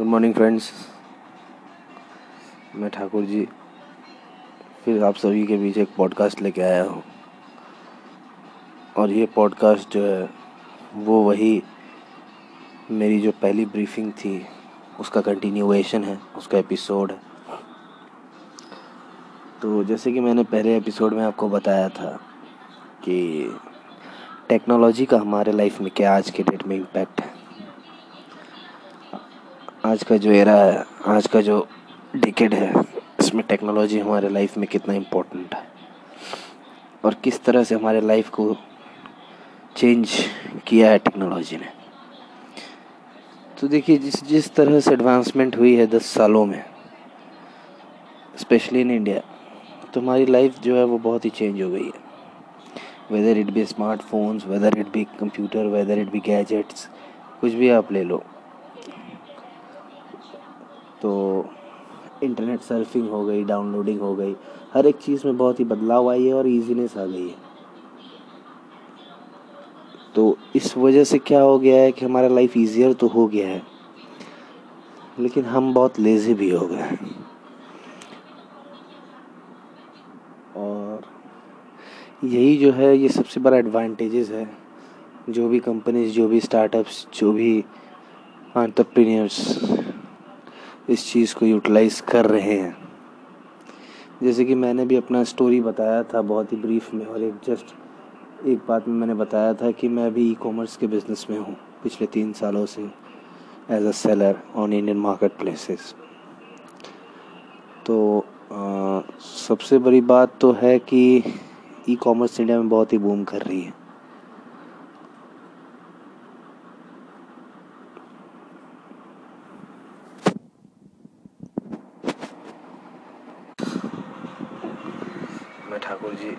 Good morning friends मैं ठाकुर जी, फिर आप सभी के बीच एक पॉडकास्ट लेके आया हूँ। और ये पॉडकास्ट जो है, वो वही मेरी जो पहली ब्रीफिंग थी, उसका कंटिन्यूएशन है, उसका एपिसोड है। तो जैसे कि मैंने पहले एपिसोड में आपको बताया था कि टेक्नोलॉजी का हमारे लाइफ में क्या आज के डेट में इम्पैक्ट है। आज का जो एरा है, आज का जो डिकेड है, इसमें टेक्नोलॉजी हमारे लाइफ में कितना इम्पोर्टेंट है। और किस तरह से हमारे लाइफ को चेंज किया है टेक्नोलॉजी ने। तो देखिए, जिस जिस तरह से एडवांसमेंट हुई है दस सालों में स्पेशली इन इंडिया तो हमारी लाइफ जो है वो बहुत ही चेंज हो गई है। Whether it be smartphones whether it be computer whether it be gadgets कुछ भी आप ले लो। तो इंटरनेट सर्फिंग हो गई डाउनलोडिंग हो गई, हर एक चीज़ में बहुत ही बदलाव आई है और ईजीनेस आ गई है। तो इस वजह से क्या हो गया है कि हमारा लाइफ ईजियर तो हो गया है, लेकिन हम बहुत लेज़ी भी हो गए हैं। और यही जो है, ये सबसे बड़ा एडवांटेजेस है, जो भी कंपनीज़ जो भी स्टार्टअप्स जो भी एंटरप्रेन्योर्स इस चीज़ को यूटिलाइज़ कर रहे हैं। जैसे कि मैंने भी अपना स्टोरी बताया था बहुत ही ब्रीफ में और एक जस्ट एक बात में मैंने बताया था कि मैं अभी ई कॉमर्स के बिज़नेस में हूँ पिछले तीन सालों से as a seller on Indian marketplaces तो आ, सबसे बड़ी बात तो है कि ई कॉमर्स इंडिया में बहुत ही बूम कर रही है। मैं ठाकुर जी